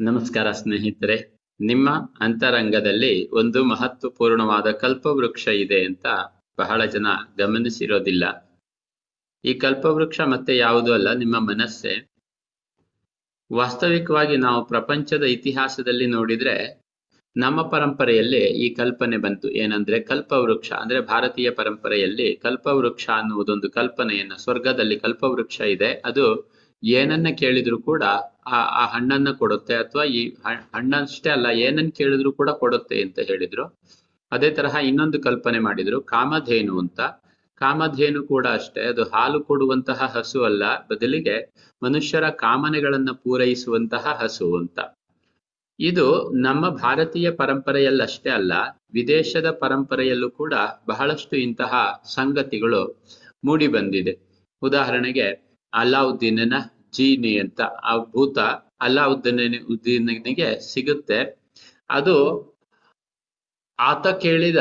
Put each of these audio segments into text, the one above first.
ನಮಸ್ಕಾರ ಸ್ನೇಹಿತರೆ, ನಿಮ್ಮ ಅಂತರಂಗದಲ್ಲಿ ಒಂದು ಮಹತ್ವಪೂರ್ಣವಾದ ಕಲ್ಪವೃಕ್ಷ ಇದೆ ಅಂತ ಬಹಳ ಜನ ಗಮನಿಸಿರೋದಿಲ್ಲ. ಈ ಕಲ್ಪವೃಕ್ಷ ಮತ್ತೆ ಯಾವುದೂ ಅಲ್ಲ, ನಿಮ್ಮ ಮನಸ್ಸೇ. ವಾಸ್ತವಿಕವಾಗಿ ನಾವು ಪ್ರಪಂಚದ ಇತಿಹಾಸದಲ್ಲಿ ನೋಡಿದ್ರೆ, ನಮ್ಮ ಪರಂಪರೆಯಲ್ಲಿ ಈ ಕಲ್ಪನೆ ಬಂತು. ಏನಂದ್ರೆ ಕಲ್ಪವೃಕ್ಷ, ಅಂದ್ರೆ ಭಾರತೀಯ ಪರಂಪರೆಯಲ್ಲಿ ಕಲ್ಪವೃಕ್ಷ ಅನ್ನುವುದೊಂದು ಕಲ್ಪನೆಯನ್ನ, ಸ್ವರ್ಗದಲ್ಲಿ ಕಲ್ಪವೃಕ್ಷ ಇದೆ. ಅದು ಏನನ್ನ ಕೇಳಿದ್ರು ಕೂಡ ಆ ಆ ಹಣ್ಣನ್ನ ಕೊಡುತ್ತೆ ಅಥವಾ ಈ ಹಣ್ಣಷ್ಟೇ ಅಲ್ಲ ಏನನ್ನ ಕೇಳಿದ್ರು ಕೂಡ ಕೊಡುತ್ತೆ ಅಂತ ಹೇಳಿದ್ರು. ಅದೇ ತರಹ ಇನ್ನೊಂದು ಕಲ್ಪನೆ ಮಾಡಿದ್ರು, ಕಾಮಧೇನು ಅಂತ. ಕಾಮಧೇನು ಕೂಡ ಅಷ್ಟೇ, ಅದು ಹಾಲು ಕೊಡುವಂತಹ ಹಸು ಅಲ್ಲ, ಬದಲಿಗೆ ಮನುಷ್ಯರ ಕಾಮನೆಗಳನ್ನ ಪೂರೈಸುವಂತಹ ಹಸು ಅಂತ. ಇದು ನಮ್ಮ ಭಾರತೀಯ ಪರಂಪರೆಯಲ್ಲಷ್ಟೇ ಅಲ್ಲ, ವಿದೇಶದ ಪರಂಪರೆಯಲ್ಲೂ ಕೂಡ ಬಹಳಷ್ಟು ಇಂತಹ ಸಂಗತಿಗಳು ಮೂಡಿ ಬಂದಿದೆ. ಉದಾಹರಣೆಗೆ ಅಲಾವುದ್ದೀನನ ಜೀನಿ ಅಂತ ಆ ಭೂತ ಅಲಾವುದ್ದೀನ ಉದ್ದೀನಿಗೆ ಸಿಗುತ್ತೆ. ಅದು ಆತ ಕೇಳಿದ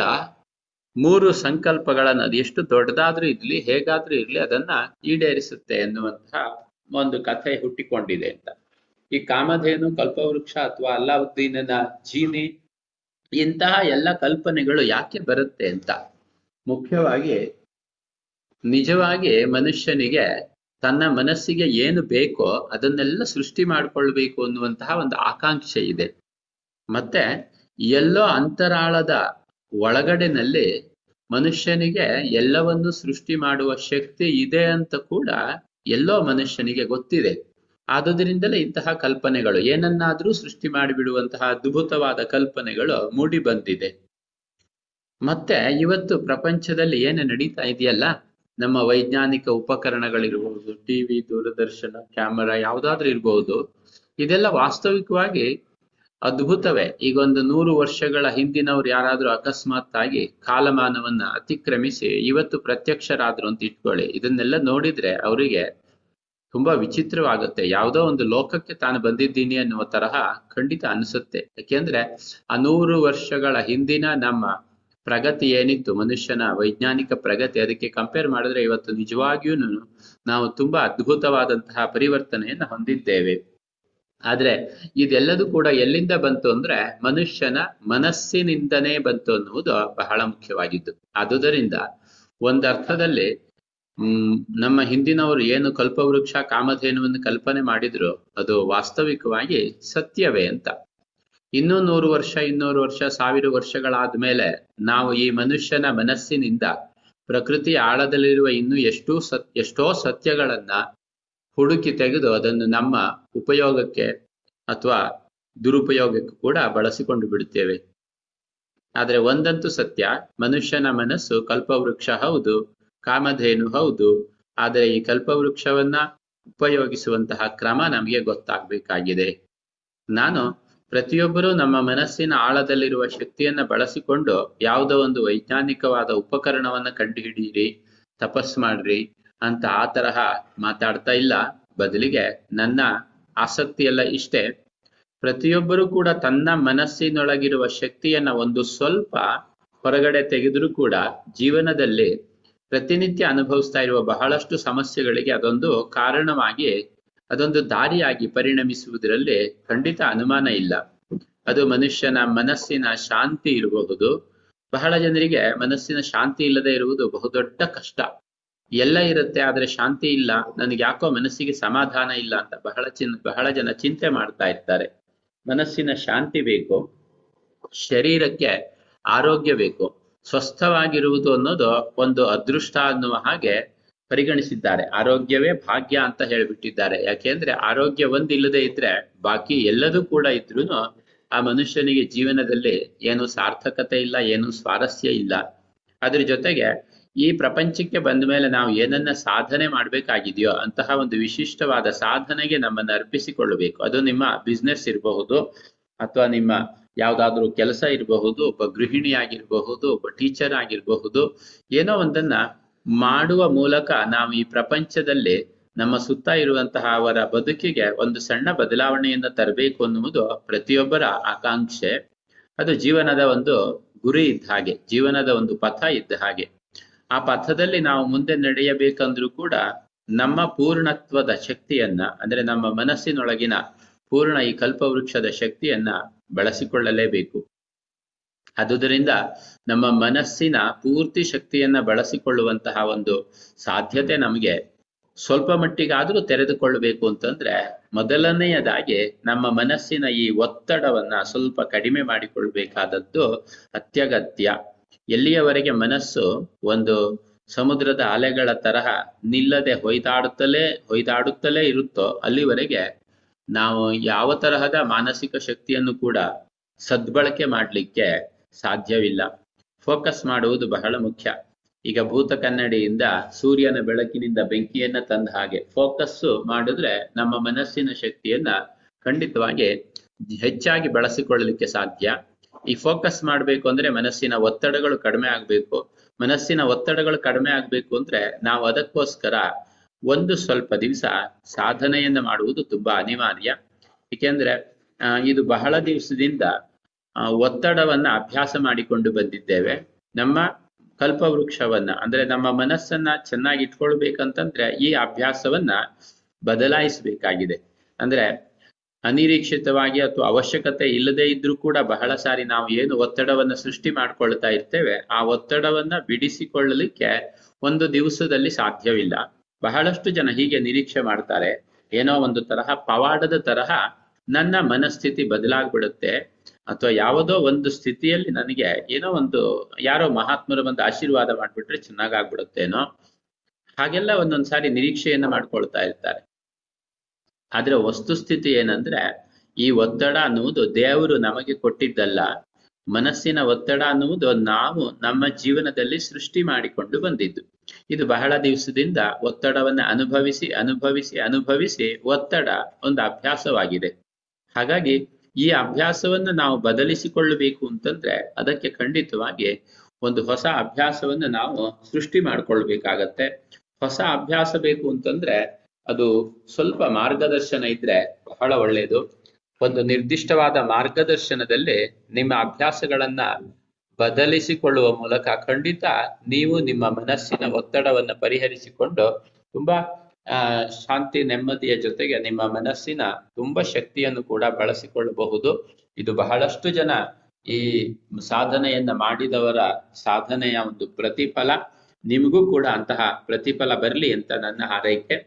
ಮೂರು ಸಂಕಲ್ಪಗಳನ್ನ, ಅದು ಎಷ್ಟು ದೊಡ್ಡದಾದ್ರೂ ಇರ್ಲಿ, ಹೇಗಾದ್ರೂ ಇರ್ಲಿ, ಅದನ್ನ ಈಡೇರಿಸುತ್ತೆ ಎನ್ನುವಂತಹ ಒಂದು ಕಥೆ ಹುಟ್ಟಿಕೊಂಡಿದೆ ಅಂತ. ಈ ಕಾಮಧೇನು, ಕಲ್ಪವೃಕ್ಷ ಅಥವಾ ಅಲ್ಲಾವುದ್ದೀನನ ಜೀನಿ, ಇಂತಹ ಎಲ್ಲ ಕಲ್ಪನೆಗಳು ಯಾಕೆ ಬರುತ್ತೆ ಅಂತ? ಮುಖ್ಯವಾಗಿ ನಿಜವಾಗಿ ಮನುಷ್ಯನಿಗೆ ತನ್ನ ಮನಸ್ಸಿಗೆ ಏನು ಬೇಕೋ ಅದನ್ನೆಲ್ಲ ಸೃಷ್ಟಿ ಮಾಡಿಕೊಳ್ಬೇಕು ಅನ್ನುವಂತಹ ಒಂದು ಆಕಾಂಕ್ಷೆ ಇದೆ. ಮತ್ತೆ ಎಲ್ಲೋ ಅಂತರಾಳದ ಒಳಗಡೆನಲ್ಲಿ ಮನುಷ್ಯನಿಗೆ ಎಲ್ಲವನ್ನು ಸೃಷ್ಟಿ ಮಾಡುವ ಶಕ್ತಿ ಇದೆ ಅಂತ ಕೂಡ ಎಲ್ಲೋ ಮನುಷ್ಯನಿಗೆ ಗೊತ್ತಿದೆ. ಆದುದರಿಂದಲೇ ಇಂತಹ ಕಲ್ಪನೆಗಳು, ಏನನ್ನಾದ್ರೂ ಸೃಷ್ಟಿ ಮಾಡಿಬಿಡುವಂತಹ ಅದ್ಭುತವಾದ ಕಲ್ಪನೆಗಳು ಮೂಡಿ ಬಂದಿದೆ. ಮತ್ತೆ ಇವತ್ತು ಪ್ರಪಂಚದಲ್ಲಿ ಏನು ನಡೀತಾ ಇದೆಯಲ್ಲ ನಮ್ಮ ವೈಜ್ಞಾನಿಕ ಉಪಕರಣಗಳಿರ್ಬಹುದು ಟಿವಿ ದೂರದರ್ಶನ ಕ್ಯಾಮೆರಾ ಯಾವ್ದಾದ್ರೂ ಇರಬಹುದು ಇದೆಲ್ಲ ವಾಸ್ತವಿಕವಾಗಿ ಅದ್ಭುತವೇ. ಈಗ ಒಂದು ನೂರು ವರ್ಷಗಳ ಹಿಂದಿನವ್ರು ಯಾರಾದ್ರೂ ಅಕಸ್ಮಾತ್ ಆಗಿ ಕಾಲಮಾನವನ್ನ ಅತಿಕ್ರಮಿಸಿ ಇವತ್ತು ಪ್ರತ್ಯಕ್ಷರಾದ್ರು ಅಂತ ಇಟ್ಕೊಳ್ಳಿ. ಇದನ್ನೆಲ್ಲ ನೋಡಿದ್ರೆ ಅವರಿಗೆ ತುಂಬಾ ವಿಚಿತ್ರವಾಗುತ್ತೆ. ಯಾವುದೋ ಒಂದು ಲೋಕಕ್ಕೆ ತಾನು ಬಂದಿದ್ದೀನಿ ಅನ್ನುವ ತರಹ ಖಂಡಿತ ಅನಿಸುತ್ತೆ. ಯಾಕೆಂದ್ರೆ ಆ ನೂರು ವರ್ಷಗಳ ಹಿಂದಿನ ನಮ್ಮ ಪ್ರಗತಿ ಏನಿತ್ತು? ಮನುಷ್ಯನ ವೈಜ್ಞಾನಿಕ ಪ್ರಗತಿ ಅದಕ್ಕೆ ಕಂಪೇರ್ ಮಾಡಿದ್ರೆ ಇವತ್ತು ನಿಜವಾಗಿಯೂ ನಾವು ತುಂಬಾ ಅದ್ಭುತವಾದಂತಹ ಪರಿವರ್ತನೆಯನ್ನು ಹೊಂದಿದ್ದೇವೆ. ಆದ್ರೆ ಇದೆಲ್ಲದೂ ಕೂಡ ಎಲ್ಲಿಂದ ಬಂತು ಅಂದ್ರೆ ಮನುಷ್ಯನ ಮನಸ್ಸಿನಿಂದನೇ ಬಂತು ಅನ್ನುವುದು ಬಹಳ ಮುಖ್ಯವಾಗಿದ್ದು. ಆದುದರಿಂದ ಒಂದರ್ಥದಲ್ಲಿ, ಹ್ಮ್, ನಮ್ಮ ಹಿಂದಿನವರು ಏನು ಕಲ್ಪವೃಕ್ಷ ಕಾಮಧೇನುವನ್ನು ಕಲ್ಪನೆ ಮಾಡಿದ್ರು ಅದು ವಾಸ್ತವಿಕವಾಗಿ ಸತ್ಯವೇ ಅಂತ. ಇನ್ನೂ ನೂರು ವರ್ಷ, ಇನ್ನೂರು ವರ್ಷ, ಸಾವಿರ ವರ್ಷಗಳಾದ್ಮೇಲೆ ನಾವು ಈ ಮನುಷ್ಯನ ಮನಸ್ಸಿನಿಂದ ಪ್ರಕೃತಿ ಆಳದಲ್ಲಿರುವ ಇನ್ನೂ ಎಷ್ಟೋ ಸತ್ ಎಷ್ಟೋ ಸತ್ಯಗಳನ್ನ ಹುಡುಕಿ ತೆಗೆದು ಅದನ್ನು ನಮ್ಮ ಉಪಯೋಗಕ್ಕೆ ಅಥವಾ ದುರುಪಯೋಗಕ್ಕೆ ಕೂಡ ಬಳಸಿಕೊಂಡು ಬಿಡುತ್ತೇವೆ. ಆದ್ರೆ ಒಂದಂತೂ ಸತ್ಯ, ಮನುಷ್ಯನ ಮನಸ್ಸು ಕಲ್ಪವೃಕ್ಷ ಹೌದು, ಕಾಮಧೇನು ಹೌದು, ಆದರೆ ಈ ಕಲ್ಪವೃಕ್ಷವನ್ನ ಉಪಯೋಗಿಸುವಂತಹ ಕ್ರಮ ನಮಗೆ ಗೊತ್ತಾಗಬೇಕಾಗಿದೆ. ನಾನು ಪ್ರತಿಯೊಬ್ಬರೂ ನಮ್ಮ ಮನಸ್ಸಿನ ಆಳದಲ್ಲಿರುವ ಶಕ್ತಿಯನ್ನ ಬಳಸಿಕೊಂಡು ಯಾವುದೋ ಒಂದು ವೈಜ್ಞಾನಿಕವಾದ ಉಪಕರಣವನ್ನ ಕಂಡುಹಿಡಿಯಿರಿ ತಪಸ್ ಮಾಡ್ರಿ ಅಂತ ಆ ತರಹ ಮಾತಾಡ್ತಾ ಇಲ್ಲ. ಬದಲಿಗೆ ನನ್ನ ಆಸಕ್ತಿ ಎಲ್ಲ ಇಷ್ಟೇ. ಪ್ರತಿಯೊಬ್ಬರೂ ಕೂಡ ತನ್ನ ಮನಸ್ಸಿನೊಳಗಿರುವ ಶಕ್ತಿಯನ್ನ ಒಂದು ಸ್ವಲ್ಪ ಹೊರಗಡೆ ತೆಗೆದರೂ ಕೂಡ ಜೀವನದಲ್ಲಿ ಪ್ರತಿನಿತ್ಯ ಅನುಭವಿಸ್ತಾ ಇರುವ ಬಹಳಷ್ಟು ಸಮಸ್ಯೆಗಳಿಗೆ ಅದೊಂದು ಕಾರಣವಾಗಿ ಅದೊಂದು ದಾರಿಯಾಗಿ ಪರಿಣಮಿಸುವುದರಲ್ಲಿ ಖಂಡಿತ ಅನುಮಾನ ಇಲ್ಲ. ಅದು ಮನುಷ್ಯನ ಮನಸ್ಸಿನ ಶಾಂತಿ ಇರಬಹುದು. ಬಹಳ ಜನರಿಗೆ ಮನಸ್ಸಿನ ಶಾಂತಿ ಇಲ್ಲದೆ ಇರುವುದು ಬಹುದೊಡ್ಡ ಕಷ್ಟ. ಎಲ್ಲ ಇರುತ್ತೆ, ಆದ್ರೆ ಶಾಂತಿ ಇಲ್ಲ. ನನಗೆ ಯಾಕೋ ಮನಸ್ಸಿಗೆ ಸಮಾಧಾನ ಇಲ್ಲ ಅಂತ ಬಹಳ ಚಿನ್, ಬಹಳ ಜನ ಚಿಂತೆ ಮಾಡ್ತಾ ಇರ್ತಾರೆ. ಮನಸ್ಸಿನ ಶಾಂತಿ ಬೇಕು. ಶರೀರಕ್ಕೆ ಆರೋಗ್ಯ ಬೇಕು. ಸ್ವಸ್ಥವಾಗಿರುವುದು ಅನ್ನೋದು ಒಂದು ಅದೃಷ್ಟ ಅನ್ನುವ ಹಾಗೆ ಪರಿಗಣಿಸಿದ್ದಾರೆ. ಆರೋಗ್ಯವೇ ಭಾಗ್ಯ ಅಂತ ಹೇಳಿಬಿಟ್ಟಿದ್ದಾರೆ. ಯಾಕೆಂದ್ರೆ ಆರೋಗ್ಯ ಒಂದಿಲ್ಲದೆ ಇದ್ರೆ ಬಾಕಿ ಎಲ್ಲದೂ ಕೂಡ ಇದ್ರೂ ಆ ಮನುಷ್ಯನಿಗೆ ಜೀವನದಲ್ಲಿ ಏನು ಸಾರ್ಥಕತೆ ಇಲ್ಲ, ಏನು ಸ್ವಾರಸ್ಯ ಇಲ್ಲ. ಅದ್ರ ಜೊತೆಗೆ ಈ ಪ್ರಪಂಚಕ್ಕೆ ಬಂದ ಮೇಲೆ ನಾವು ಏನನ್ನ ಸಾಧನೆ ಮಾಡ್ಬೇಕಾಗಿದೆಯೋ ಅಂತಹ ಒಂದು ವಿಶಿಷ್ಟವಾದ ಸಾಧನೆಗೆ ನಮ್ಮನ್ನು ಅರ್ಪಿಸಿಕೊಳ್ಳಬೇಕು. ಅದು ನಿಮ್ಮ ಬಿಸ್ನೆಸ್ ಇರಬಹುದು ಅಥವಾ ನಿಮ್ಮ ಯಾವ್ದಾದ್ರು ಕೆಲಸ ಇರಬಹುದು, ಒಬ್ಬ ಗೃಹಿಣಿ ಆಗಿರಬಹುದು ಒಬ್ಬ ಟೀಚರ್ ಆಗಿರಬಹುದು, ಏನೋ ಒಂದನ್ನ ಮಾಡುವ ಮೂಲಕ ನಾವು ಈ ಪ್ರಪಂಚದಲ್ಲಿ ನಮ್ಮ ಸುತ್ತ ಇರುವಂತಹ ಅವರ ಬದುಕಿಗೆ ಒಂದು ಸಣ್ಣ ಬದಲಾವಣೆಯನ್ನು ತರಬೇಕು ಅನ್ನುವುದು ಪ್ರತಿಯೊಬ್ಬರ ಆಕಾಂಕ್ಷೆ. ಅದು ಜೀವನದ ಒಂದು ಗುರಿ ಇದ್ದ ಹಾಗೆ, ಜೀವನದ ಒಂದು ಪಥ ಇದ್ದ ಹಾಗೆ. ಆ ಪಥದಲ್ಲಿ ನಾವು ಮುಂದೆ ನಡೆಯಬೇಕಂದ್ರೂ ಕೂಡ ನಮ್ಮ ಪೂರ್ಣತ್ವದ ಶಕ್ತಿಯನ್ನ, ಅಂದ್ರೆ ನಮ್ಮ ಮನಸ್ಸಿನೊಳಗಿನ ಪೂರ್ಣ ಈ ಕಲ್ಪವೃಕ್ಷದ ಶಕ್ತಿಯನ್ನ ಬಳಸಿಕೊಳ್ಳಲೇಬೇಕು. ಆದುದರಿಂದ ನಮ್ಮ ಮನಸ್ಸಿನ ಪೂರ್ತಿ ಶಕ್ತಿಯನ್ನ ಬಳಸಿಕೊಳ್ಳುವಂತಹ ಒಂದು ಸಾಧ್ಯತೆ ನಮಗೆ ಸ್ವಲ್ಪ ಮಟ್ಟಿಗಾದ್ರೂ ತೆರೆದುಕೊಳ್ಳಬೇಕು ಅಂತಂದ್ರೆ ಮೊದಲನೆಯದಾಗಿ ನಮ್ಮ ಮನಸ್ಸಿನ ಈ ಒತ್ತಡವನ್ನ ಸ್ವಲ್ಪ ಕಡಿಮೆ ಮಾಡಿಕೊಳ್ಬೇಕಾದದ್ದು ಅತ್ಯಗತ್ಯ. ಎಲ್ಲಿಯವರೆಗೆ ಮನಸ್ಸು ಒಂದು ಸಮುದ್ರದ ಅಲೆಗಳ ತರಹ ನಿಲ್ಲದೆ ಹೊಯ್ದಾಡುತ್ತಲೇ ಹೊಯ್ದಾಡುತ್ತಲೇ ಇರುತ್ತೋ ಅಲ್ಲಿವರೆಗೆ ನಾವು ಯಾವ ತರಹದ ಮಾನಸಿಕ ಶಕ್ತಿಯನ್ನು ಕೂಡ ಸದ್ಬಳಕೆ ಮಾಡಲಿಕ್ಕೆ ಸಾಧ್ಯವಿಲ್ಲ. ಫೋಕಸ್ ಮಾಡುವುದು ಬಹಳ ಮುಖ್ಯ. ಈಗ ಭೂತ ಕನ್ನಡಿಯಿಂದ ಸೂರ್ಯನ ಬೆಳಕಿನಿಂದ ಬೆಂಕಿಯನ್ನ ತಂದ ಹಾಗೆ ಫೋಕಸ್ ಮಾಡಿದ್ರೆ ನಮ್ಮ ಮನಸ್ಸಿನ ಶಕ್ತಿಯನ್ನ ಖಂಡಿತವಾಗಿ ಹೆಚ್ಚಾಗಿ ಬಳಸಿಕೊಳ್ಳಲಿಕ್ಕೆ ಸಾಧ್ಯ. ಈ ಫೋಕಸ್ ಮಾಡಬೇಕು ಅಂದ್ರೆ ಮನಸ್ಸಿನ ಒತ್ತಡಗಳು ಕಡಿಮೆ ಆಗ್ಬೇಕು. ಮನಸ್ಸಿನ ಒತ್ತಡಗಳು ಕಡಿಮೆ ಆಗ್ಬೇಕು ಅಂದ್ರೆ ನಾವು ಅದಕ್ಕೋಸ್ಕರ ಒಂದು ಸ್ವಲ್ಪ ದಿವಸ ಸಾಧನೆಯನ್ನ ಮಾಡುವುದು ತುಂಬಾ ಅನಿವಾರ್ಯ. ಏಕೆಂದ್ರೆ ಇದು ಬಹಳ ದಿವಸದಿಂದ ಒತ್ತಡವನ್ನ ಅಭ್ಯಾಸ ಮಾಡಿಕೊಂಡು ಬಂದಿದ್ದೇವೆ. ನಮ್ಮ ಕಲ್ಪವೃಕ್ಷವನ್ನ, ಅಂದ್ರೆ ನಮ್ಮ ಮನಸ್ಸನ್ನ ಚೆನ್ನಾಗಿ ಇಟ್ಕೊಳ್ಬೇಕಂತಂದ್ರೆ ಈ ಅಭ್ಯಾಸವನ್ನ ಬದಲಾಯಿಸಬೇಕಾಗಿದೆ. ಅಂದ್ರೆ ಅನಿರೀಕ್ಷಿತವಾಗಿ ಅಥವಾ ಅವಶ್ಯಕತೆ ಇಲ್ಲದೆ ಇದ್ರೂ ಕೂಡ ಬಹಳ ಸಾರಿ ನಾವು ಏನು ಒತ್ತಡವನ್ನ ಸೃಷ್ಟಿ ಮಾಡ್ಕೊಳ್ತಾ ಇರ್ತೇವೆ, ಆ ಒತ್ತಡವನ್ನ ಬಿಡಿಸಿಕೊಳ್ಳಲಿಕ್ಕೆ ಒಂದು ದಿವಸದಲ್ಲಿ ಸಾಧ್ಯವಿಲ್ಲ. ಬಹಳಷ್ಟು ಜನ ಹೀಗೆ ನಿರೀಕ್ಷೆ ಮಾಡ್ತಾರೆ, ಏನೋ ಒಂದು ತರಹ ಪವಾಡದ ತರಹ ನನ್ನ ಮನಸ್ಥಿತಿ ಬದಲಾಗ್ಬಿಡುತ್ತೆ ಅಥವಾ ಯಾವುದೋ ಒಂದು ಸ್ಥಿತಿಯಲ್ಲಿ ನನಗೆ ಏನೋ ಒಂದು, ಯಾರೋ ಮಹಾತ್ಮರು ಒಂದು ಆಶೀರ್ವಾದ ಮಾಡ್ಬಿಟ್ರೆ ಚೆನ್ನಾಗಾಗ್ಬಿಡುತ್ತೇನೋ, ಹಾಗೆಲ್ಲ ಒಂದೊಂದ್ಸಾರಿ ನಿರೀಕ್ಷೆಯನ್ನ ಮಾಡ್ಕೊಳ್ತಾ ಇರ್ತಾರೆ. ಆದ್ರೆ ವಸ್ತುಸ್ಥಿತಿ ಏನಂದ್ರೆ, ಈ ಒತ್ತಡ ಅನ್ನುವುದು ದೇವರು ನಮಗೆ ಕೊಟ್ಟಿದ್ದಲ್ಲ, ಮನಸ್ಸಿನ ಒತ್ತಡ ಅನ್ನುವುದು ನಾವು ನಮ್ಮ ಜೀವನದಲ್ಲಿ ಸೃಷ್ಟಿ ಮಾಡಿಕೊಂಡು ಬಂದಿದ್ದು. ಇದು ಬಹಳ ದಿವಸದಿಂದ ಒತ್ತಡವನ್ನ ಅನುಭವಿಸಿ ಅನುಭವಿಸಿ ಅನುಭವಿಸಿ ಒತ್ತಡ ಒಂದು ಅಭ್ಯಾಸವಾಗಿದೆ. ಹಾಗಾಗಿ ಈ ಅಭ್ಯಾಸವನ್ನ ನಾವು ಬದಲಿಸಿಕೊಳ್ಳಬೇಕು ಅಂತಂದ್ರೆ ಅದಕ್ಕೆ ಖಂಡಿತವಾಗಿ ಒಂದು ಹೊಸ ಅಭ್ಯಾಸವನ್ನ ನಾವು ಸೃಷ್ಟಿ ಮಾಡ್ಕೊಳ್ಬೇಕಾಗತ್ತೆ. ಹೊಸ ಅಭ್ಯಾಸ ಬೇಕು ಅಂತಂದ್ರೆ ಅದು ಸ್ವಲ್ಪ ಮಾರ್ಗದರ್ಶನ ಇದ್ರೆ ಬಹಳ ಒಳ್ಳೆಯದು ಒಂದು ನಿರ್ದಿಷ್ಟವಾದ ಮಾರ್ಗದರ್ಶನದಲ್ಲಿ ನಿಮ್ಮ ಅಭ್ಯಾಸಗಳನ್ನ ಬದಲಿಸಿಕೊಳ್ಳುವ ಮೂಲಕ ಖಂಡಿತ ನೀವು ನಿಮ್ಮ ಮನಸ್ಸಿನ ಒತ್ತಡವನ್ನ ಪರಿಹರಿಸಿಕೊಂಡು ತುಂಬಾ ಶಾಂತಿ ನೆಮ್ಮದಿಯ ಜೊತೆಗೆ ನಿಮ್ಮ ಮನಸ್ಸಿನ ತುಂಬಾ ಶಕ್ತಿಯನ್ನು ಕೂಡ ಬಳಸಿಕೊಳ್ಳಬಹುದು. ಇದು ಬಹಳಷ್ಟು ಜನ ಈ ಸಾಧನೆಯನ್ನ ಮಾಡಿದವರ ಸಾಧನೆಯ ಒಂದು ಪ್ರತಿಫಲ. ನಿಮಗೂ ಕೂಡ ಅಂತಹ ಪ್ರತಿಫಲ ಬರಲಿ ಅಂತ ನನ್ನ ಹಾರೈಕೆ.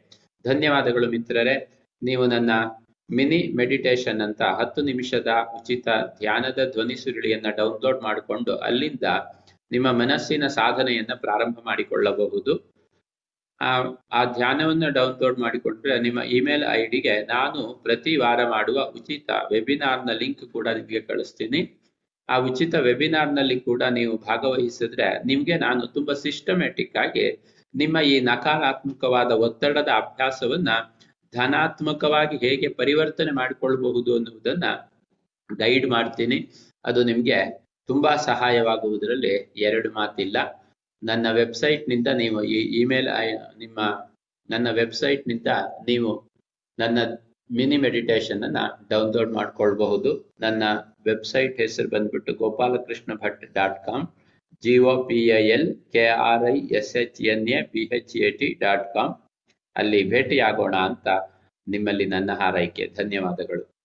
ಧನ್ಯವಾದಗಳು ಮಿತ್ರರೇ. ನೀವು ನನ್ನ ಮಿನಿ ಮೆಡಿಟೇಷನ್ ಅಂತ ಹತ್ತು ನಿಮಿಷದ ಉಚಿತ ಧ್ಯಾನದ ಧ್ವನಿ ಸುರುಳಿಯನ್ನ ಡೌನ್ಲೋಡ್ ಮಾಡಿಕೊಂಡು ಅಲ್ಲಿಂದ ನಿಮ್ಮ ಮನಸ್ಸಿನ ಸಾಧನೆಯನ್ನ ಪ್ರಾರಂಭ ಮಾಡಿಕೊಳ್ಳಬಹುದು. ಆ ಧ್ಯಾನವನ್ನ ಡೌನ್ಲೋಡ್ ಮಾಡಿಕೊಂಡ್ರೆ ನಿಮ್ಮ ಇಮೇಲ್ ಐ ಡಿಗೆ ನಾನು ಪ್ರತಿ ವಾರ ಮಾಡುವ ಉಚಿತ ವೆಬಿನಾರ್ನ ಲಿಂಕ್ ಕೂಡ ನಿಮಗೆ ಕಳಿಸ್ತೀನಿ. ಆ ಉಚಿತ ವೆಬಿನಾರ್ನಲ್ಲಿ ಕೂಡ ನೀವು ಭಾಗವಹಿಸಿದ್ರೆ ನಿಮ್ಗೆ ನಾನು ತುಂಬಾ ಸಿಸ್ಟಮೆಟಿಕ್ ಆಗಿ ನಿಮ್ಮ ಈ ನಕಾರಾತ್ಮಕವಾದ ಒತ್ತಡದ ಅಭ್ಯಾಸವನ್ನ ಧನಾತ್ಮಕವಾಗಿ ಹೇಗೆ ಪರಿವರ್ತನೆ ಮಾಡಿಕೊಳ್ಳಬಹುದು ಅನ್ನುವುದನ್ನ ಗೈಡ್ ಮಾಡ್ತೀನಿ. ಅದು ನಿಮ್ಗೆ ತುಂಬಾ ಸಹಾಯವಾಗುವುದರಲ್ಲಿ ಎರಡು ಮಾತಿಲ್ಲ. ನನ್ನ ವೆಬ್ಸೈಟ್ನಿಂದ ನೀವು ಈ ಇಮೇಲ್ ನಿಮ್ಮ ನನ್ನ ವೆಬ್ಸೈಟ್ನಿಂದ ನೀವು ನನ್ನ ಮಿನಿ ಮೆಡಿಟೇಷನ್ ಅನ್ನ ಡೌನ್ಲೋಡ್ ಮಾಡ್ಕೊಳ್ಬಹುದು. ನನ್ನ ವೆಬ್ಸೈಟ್ ಹೆಸರು ಬಂದ್ಬಿಟ್ಟು Gopalakrishna Bhat dot com, G O P L, K R I S H N A P H A T dot com. ಅಲ್ಲಿ ಭೇಟಿಯಾಗೋಣ ಅಂತ ನಿಮ್ಮಲ್ಲಿ ನನ್ನ ಹಾರೈಕೆ. ಧನ್ಯವಾದಗಳು.